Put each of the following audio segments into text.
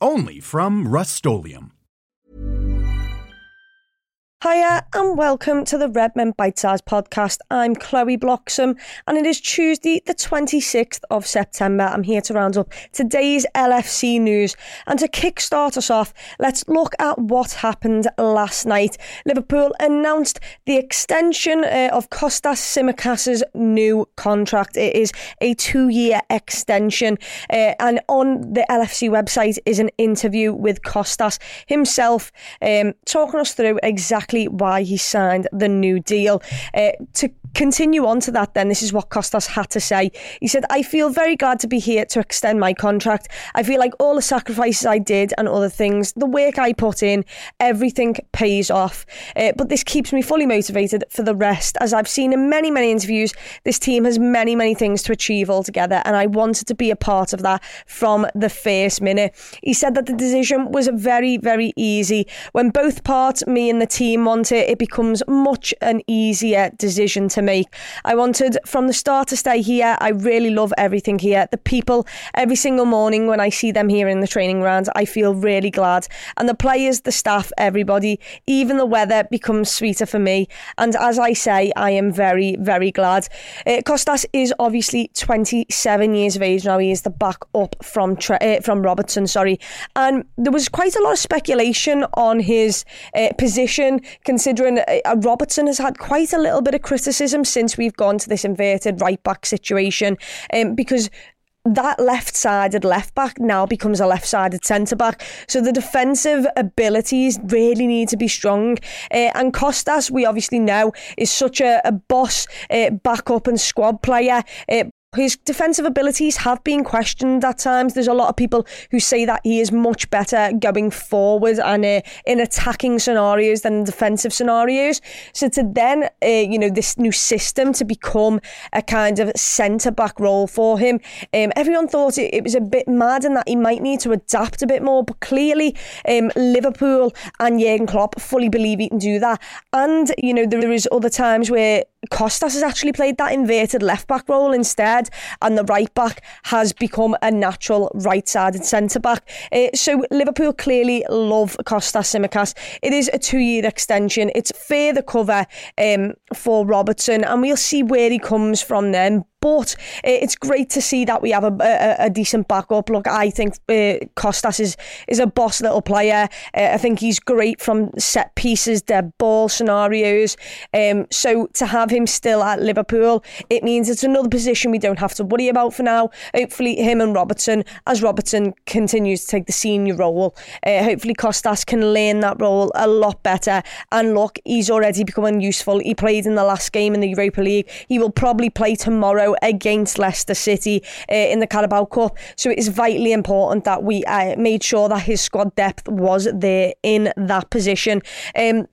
Only from Rust Hiya and welcome to the Redmen Bite Size podcast. I'm Chloe Bloxham and it is Tuesday, the 26th of September. I'm here to round up today's LFC news. And to kickstart us off, let's look at what happened last night. Liverpool announced the extension uh, of Kostas Tsimikas' new contract. It is a two year extension. Uh, and on the LFC website is an interview with Kostas himself um, talking us through exactly exactly why he signed the new deal. Uh, to continue on to that, then, this is what Kostas had to say. He said, I feel very glad to be here to extend my contract. I feel like all the sacrifices I did and other things, the work I put in, everything pays off. Uh, but this keeps me fully motivated for the rest. As I've seen in many, many interviews, this team has many, many things to achieve altogether, and I wanted to be a part of that from the first minute. He said that the decision was very, very easy. When both parts, me and the team, want it, it becomes much an easier decision to make. I wanted from the start to stay here. I really love everything here. The people, every single morning when I see them here in the training ground, I feel really glad. And the players, the staff, everybody, even the weather becomes sweeter for me. And as I say, I am very, very glad. Uh, Kostas is obviously 27 years of age now. He is the back up from uh, from Robertson, sorry. And there was quite a lot of speculation on his uh, position considering uh, Robertson has had quite a little bit of criticism since we've gone to this inverted right back situation um, because that left sided left back now becomes a left sided centre back. So the defensive abilities really need to be strong. Uh, and Kostas, we obviously know, is such a, a boss uh, backup and squad player. Uh, his defensive abilities have been questioned at times. There's a lot of people who say that he is much better going forward and uh, in attacking scenarios than defensive scenarios. So to then, uh, you know, this new system to become a kind of centre back role for him, um, everyone thought it, it, was a bit mad and that he might need to adapt a bit more. But clearly, um, Liverpool and Jurgen Klopp fully believe he can do that. And you know, there is other times where Kostas has actually played that inverted left back role instead, and the right back has become a natural right sided centre back. Uh, so Liverpool clearly love Kostas Tsimikas. It is a two year extension, it's further cover um, for Robertson, and we'll see where he comes from then. But uh, it's great to see that we have a, a, a decent backup. Look, I think uh, Kostas is is a boss little player. Uh, I think he's great from set pieces, dead ball scenarios. Um, so to have him still at Liverpool, it means it's another position we don't have to worry about for now. Hopefully, him and Robertson, as Robertson continues to take the senior role, hopefully Kostas can learn that role a lot better. And look, he's already becoming useful. He played in the last game in the Europa League. He will probably play tomorrow against Leicester City uh, in the Carabao Cup. So it is vitally important that we uh, made sure that his squad depth was there in that position. Um,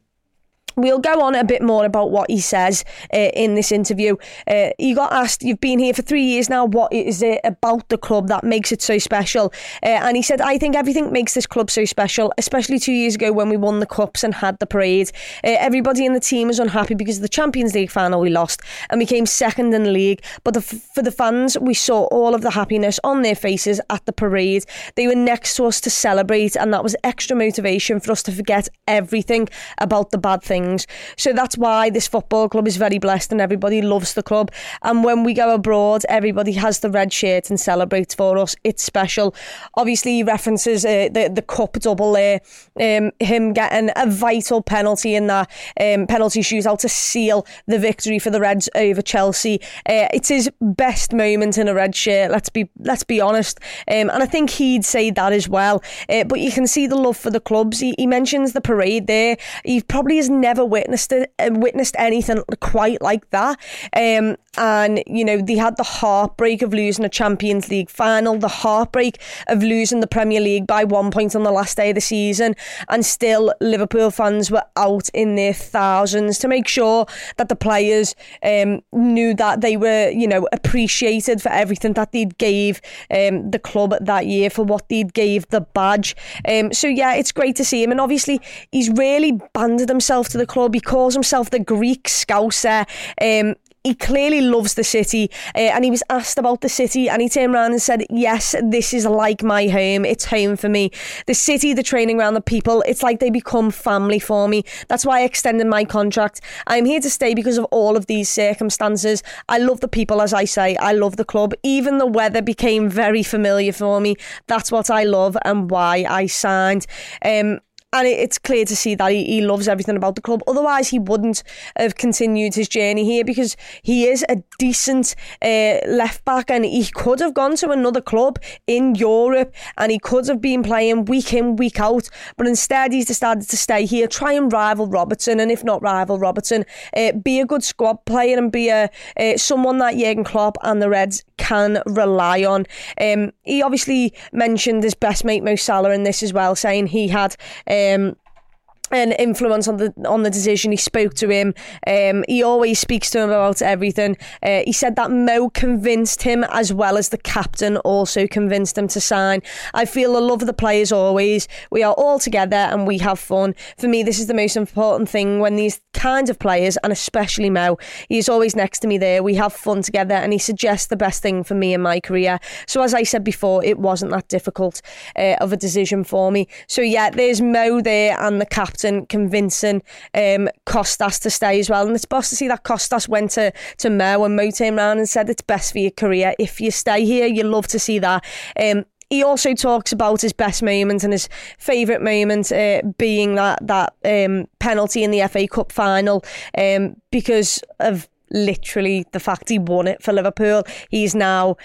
We'll go on a bit more about what he says uh, in this interview. Uh, he got asked, You've been here for three years now. What is it about the club that makes it so special? Uh, and he said, I think everything makes this club so special, especially two years ago when we won the Cups and had the parade. Uh, everybody in the team was unhappy because the Champions League final we lost and we came second in the league. But the, for the fans, we saw all of the happiness on their faces at the parade. They were next to us to celebrate, and that was extra motivation for us to forget everything about the bad things things. So that's why this football club is very blessed and everybody loves the club. And when we go abroad, everybody has the red shirt and celebrates for us. It's special. Obviously, he references uh, the the cup double there, um, him getting a vital penalty in that um, penalty shootout to seal the victory for the Reds over Chelsea. Uh, it's his best moment in a red shirt. Let's be let's be honest, um, and I think he'd say that as well. Uh, but you can see the love for the clubs. He, he mentions the parade there. He probably has never witnessed it, uh, witnessed anything quite like that. Um, and you know they had the heartbreak of losing a Champions League final, the heartbreak of losing the Premier League by one point on the last day of the season, and still Liverpool fans were out in their thousands to make sure that the players um, knew that they were, you know, appreciated for everything that they'd gave um, the club that year, for what they'd gave the badge. Um, so yeah, it's great to see him, and obviously he's really banded himself to the club. He calls himself the Greek Scouser. Um, he clearly loves the city uh, and he was asked about the city and he turned around and said yes this is like my home. It's home for me. The city the training ground the people it's like they become family for me. That's why i extended my contract. I'm here to stay because of all of these circumstances. I love the people as i say. I love the club. Even the weather became very familiar for me. That's what i love and why i signed. Um, and it's clear to see that he, he loves everything about the club. Otherwise, he wouldn't have continued his journey here because he is a decent uh, left back and he could have gone to another club in Europe and he could have been playing week in, week out. But instead, he's decided to stay here, try and rival Robertson, and if not rival Robertson, uh, be a good squad player and be a uh, someone that Jurgen Klopp and the Reds can rely on. Um, he obviously mentioned his best mate Mo Salah in this as well, saying he had. Um, um, an influence on the on the decision. He spoke to him. Um, he always speaks to him about everything. Uh, he said that Mo convinced him as well as the captain also convinced him to sign. I feel the love of the players always. We are all together and we have fun. For me, this is the most important thing when these kinds of players, and especially Mo, he's always next to me there. We have fun together and he suggests the best thing for me in my career. So as I said before, it wasn't that difficult uh, of a decision for me. So yeah, there's Mo there and the captain and convincing um, Kostas to stay as well. And it's boss to see that Kostas went to, to Mo and Mo turned around and said it's best for your career if you stay here. You love to see that. Um, he also talks about his best moment and his favourite moment uh, being that that um, penalty in the FA Cup final um, because of literally the fact he won it for Liverpool. He's now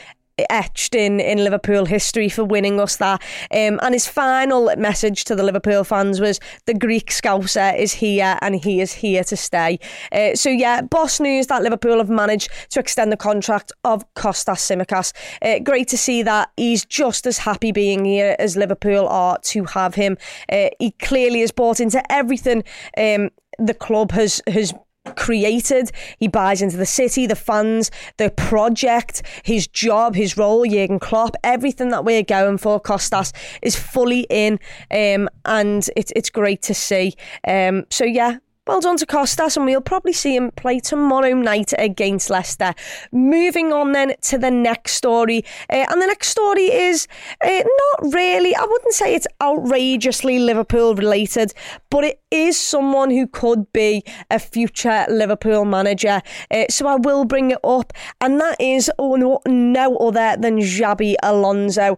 etched in, in Liverpool history for winning us that. Um, and his final message to the Liverpool fans was the Greek Scouser is here and he is here to stay. Uh, so, yeah, boss news that Liverpool have managed to extend the contract of Kostas Tsimikas. Uh, great to see that he's just as happy being here as Liverpool are to have him. Uh, he clearly has bought into everything um, the club has has created. He buys into the city, the fans, the project, his job, his role, Jurgen Klopp, everything that we're going for. Kostas is fully in, um, and it's it's great to see. Um, so yeah, well done to Kostas, and we'll probably see him play tomorrow night against Leicester. Moving on then to the next story, uh, and the next story is uh, not really, I wouldn't say it's outrageously Liverpool related, but it is someone who could be a future Liverpool manager. Uh, so I will bring it up, and that is no, other than Xabi Alonso.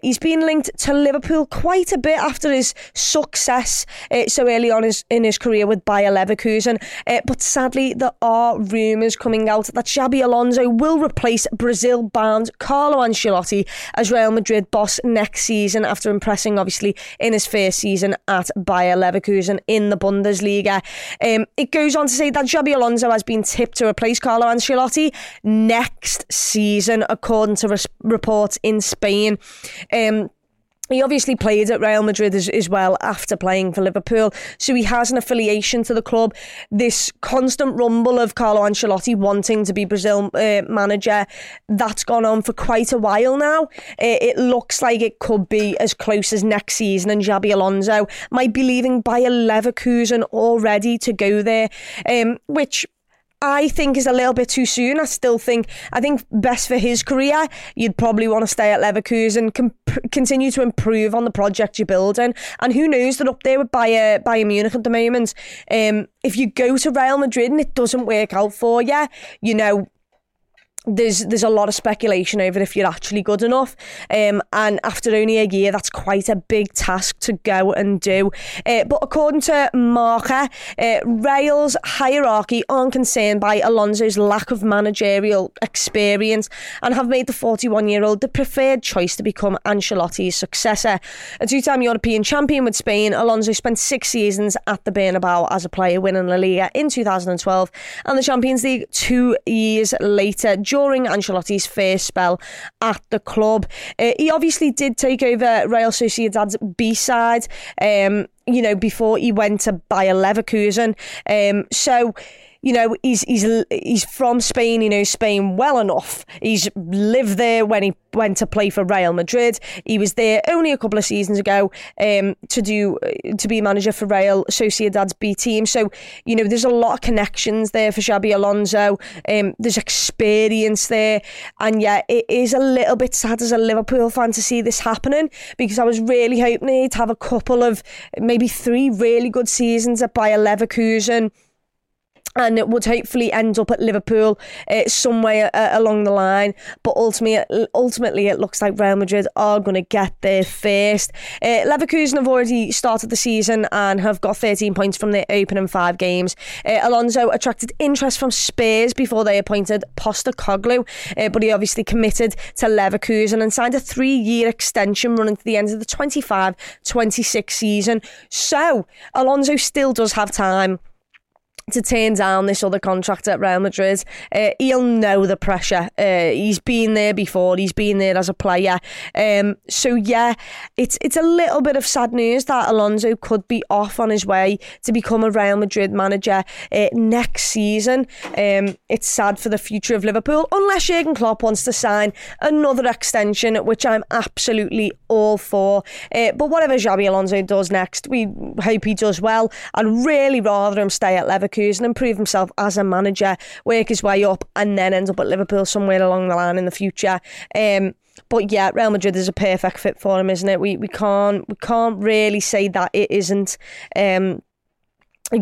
He's been linked to Liverpool quite a bit after his success so early on his, in his career with Bayern Leverkusen. Uh, but sadly, there are rumours coming out that Xabi Alonso will replace Brazil-bound Carlo Ancelotti as Real Madrid boss next season after impressing, obviously, in his first season at Bayer Leverkusen in the Bundesliga. Um, it goes on to say that Xabi Alonso has been tipped to replace Carlo Ancelotti next season, according to res- reports in Spain. Um, he obviously played at Real Madrid as, as, well after playing for Liverpool, so he has an affiliation to the club. This constant rumble of Carlo Ancelotti wanting to be Brazil uh, manager that's gone on for quite a while now. Uh, it looks like it could be as close as next season, and Xabi Alonso might be leaving Bayer Leverkusen already to go there, um, which I think is a little bit too soon. I still think I think best for his career, you'd probably want to stay at Leverkusen, comp- continue to improve on the project you're building, and who knows that up there with Bayern, Bayern Munich at the moment. Um, if you go to Real Madrid and it doesn't work out for you, you know there's there's a lot of speculation over if you're actually good enough. Um, and after only a year, that's quite a big task to go and do. Uh, but according to Marca, uh, Real's hierarchy aren't concerned by Alonso's lack of managerial experience and have made the 41 year old the preferred choice to become Ancelotti's successor. A two time European champion with Spain, Alonso spent six seasons at the Bernabeu as a player, winning La Liga in 2012 and the Champions League two years later during Ancelotti's first spell at the club. Uh, he obviously did take over Real Sociedad's B side, um, you know, before he went to Bayer Leverkusen. Um, so you know, he's he's he's from Spain. He knows Spain well enough. He's lived there when he went to play for Real Madrid. He was there only a couple of seasons ago um, to do to be manager for Real Sociedad's B team. So you know, there's a lot of connections there for Xabi Alonso. Um, there's experience there, and yeah, it is a little bit sad as a Liverpool fan to see this happening because I was really hoping he'd have a couple of maybe three really good seasons at Bayer Leverkusen and it would hopefully end up at Liverpool uh, somewhere uh, along the line. But ultimately, ultimately, it looks like Real Madrid are going to get there first. Uh, Leverkusen have already started the season and have got 13 points from their opening five games. Uh, Alonso attracted interest from Spurs before they appointed Postecoglou, uh, but he obviously committed to Leverkusen and signed a three-year extension running to the end of the 25-26 season. So Alonso still does have time to turn down this other contract at Real Madrid. Uh, he'll know the pressure. Uh, he's been there before. He's been there as a player. Um, so yeah, it's it's a little bit of sad news that Alonso could be off on his way to become a Real Madrid manager uh, next season. Um, it's sad for the future of Liverpool, unless Jurgen Klopp wants to sign another extension, which I'm absolutely all for. Uh, but whatever Xabi Alonso does next, we hope he does well. I'd really rather him stay at Leverkusen Leverkusen, improve himself as a manager, work his way up, and then end up at Liverpool somewhere along the line in the future. Um, but yeah, Real Madrid is a perfect fit for him, isn't it? We we can't we can't really say that it isn't. Um,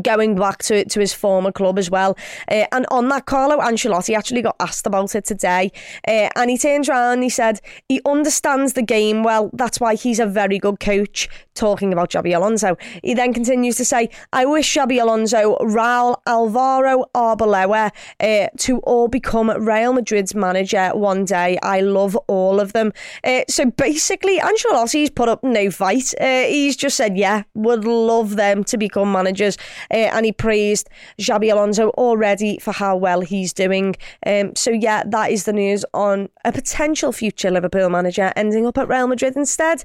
going back to to his former club as well. Uh, and on that, Carlo Ancelotti actually got asked about it today, uh, and he turns around and he said he understands the game well. That's why he's a very good coach. Talking about Xabi Alonso, he then continues to say, "I wish Xabi Alonso, Raul, Alvaro, Arbeloa uh, to all become Real Madrid's manager one day. I love all of them." Uh, so basically, Ancelotti's put up no fight. Uh, he's just said, "Yeah, would love them to become managers." Uh, and he praised Xabi Alonso already for how well he's doing. Um, so yeah, that is the news on a potential future Liverpool manager ending up at Real Madrid instead.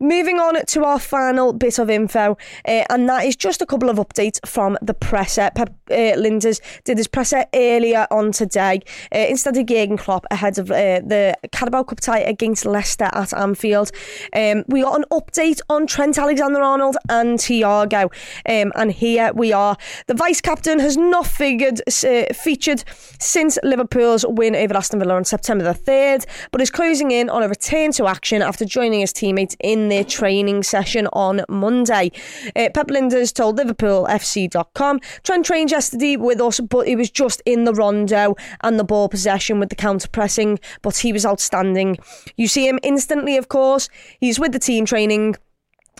Moving on to our final bit of info, uh, and that is just a couple of updates from the presser. Pep uh, Lijnders did his presser earlier on today uh, instead of Jurgen Klopp ahead of uh, the Carabao Cup tie against Leicester at Anfield. Um, we got an update on Trent Alexander-Arnold and Thiago, um, and here we are. The vice captain has not figured uh, featured since Liverpool's win over Aston Villa on September the third, but is closing in on a return to action after joining his teammates in their training session on Monday. Uh, Pep Lijnders told LiverpoolFC.com Trent trained yesterday with us, but he was just in the rondo and the ball possession with the counter pressing, but he was outstanding. You see him instantly, of course. He's with the team training.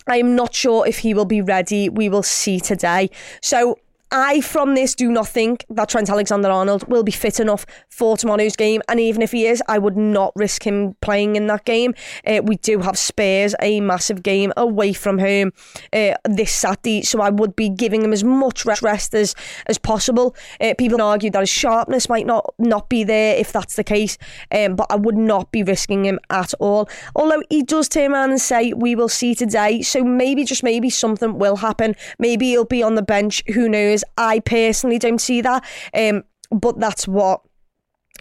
I am not sure if he will be ready. We will see today. So I, from this, do not think that Trent Alexander Arnold will be fit enough for tomorrow's game. And even if he is, I would not risk him playing in that game. Uh, we do have Spurs, a massive game away from home uh, this Saturday. So I would be giving him as much rest as, as possible. Uh, people argue that his sharpness might not, not be there if that's the case. Um, but I would not be risking him at all. Although he does turn around and say, we will see today. So maybe, just maybe, something will happen. Maybe he'll be on the bench. Who knows? I personally don't see that. Um, but that's what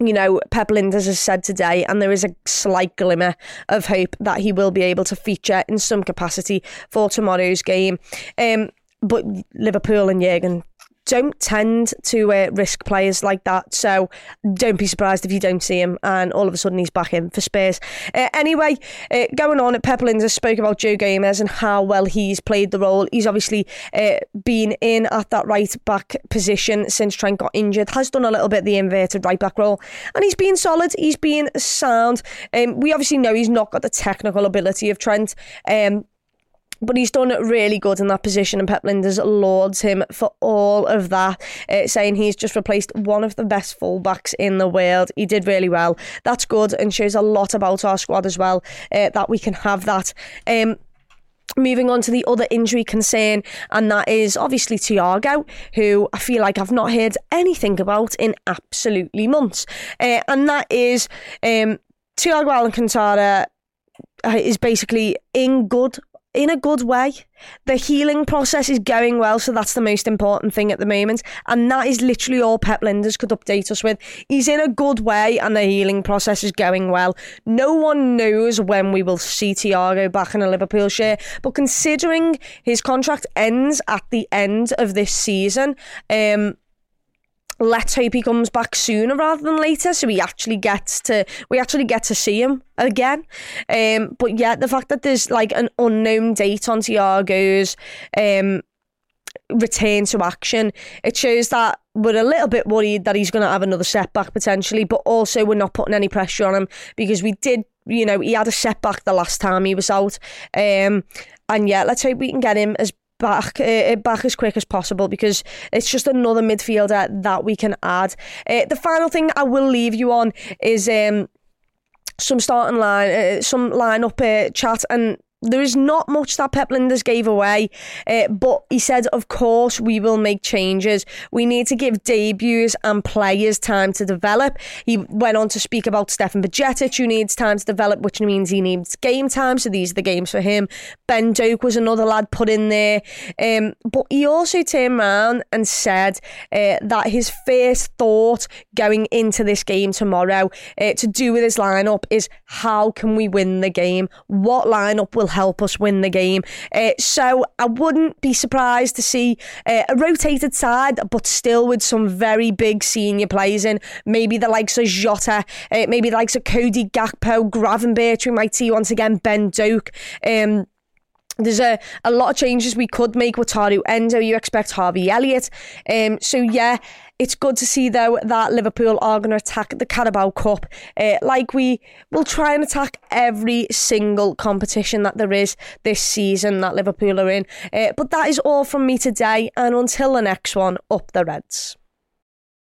you know, Pep Lijnders has said today, and there is a slight glimmer of hope that he will be able to feature in some capacity for tomorrow's game. Um, but Liverpool and Jurgen don't tend to uh, risk players like that. So don't be surprised if you don't see him and all of a sudden he's back in for Spurs. Uh, anyway, uh, going on, at Pep Lijnders spoke about Joe Gomez and how well he's played the role. He's obviously uh, been in at that right back position since Trent got injured, has done a little bit the inverted right back role, and he's been solid. He's been sound. Um, we obviously know he's not got the technical ability of Trent. Um, but he's done really good in that position, and Pep Lijnders lauds him for all of that, uh, saying he's just replaced one of the best fullbacks in the world. He did really well. That's good and shows a lot about our squad as well uh, that we can have that. Um, Moving on to the other injury concern, and that is obviously Thiago, who I feel like I've not heard anything about in absolutely months. Uh, and that is um, Thiago Alcantara uh, is basically in good in a good way. The healing process is going well, so that's the most important thing at the moment. And that is literally all Pep Lijnders could update us with. He's in a good way, and the healing process is going well. No one knows when we will see Thiago back in a Liverpool shirt, but considering his contract ends at the end of this season, um, let's hope he comes back sooner rather than later so he actually gets to we actually get to see him again. Um but yeah the fact that there's like an unknown date on Thiago's um return to action it shows that we're a little bit worried that he's going to have another setback potentially but also we're not putting any pressure on him because we did you know he had a setback the last time he was out. Um and yeah let's hope we can get him as back uh, back as quick as possible because it's just another midfielder that we can add. Uh, the final thing I will leave you on is um, some starting line, uh, some lineup uh, chat, and there is not much that Pep Lijnders gave away, uh, but he said, of course, we will make changes. We need to give debuts and players time to develop. He went on to speak about Stefan Bajcetic, who needs time to develop, which means he needs game time. So these are the games for him. Ben Doak was another lad put in there. Um, but he also turned around and said uh, that his first thought going into this game tomorrow uh, to do with his lineup is how can we win the game? What lineup will help us win the game. Uh, so I wouldn't be surprised to see uh, a rotated side, but still with some very big senior players in. Maybe the likes of Jota, uh, maybe the likes of Cody Gakpo, Gravenberch, we might see once again Ben Doak. Um, there's a, a lot of changes we could make with Taru Endo. You expect Harvey Elliott. Um, so, yeah, it's good to see, though, that Liverpool are going to attack the Carabao Cup uh, like we will try and attack every single competition that there is this season that Liverpool are in. Uh, but that is all from me today. And until the next one, up the Reds.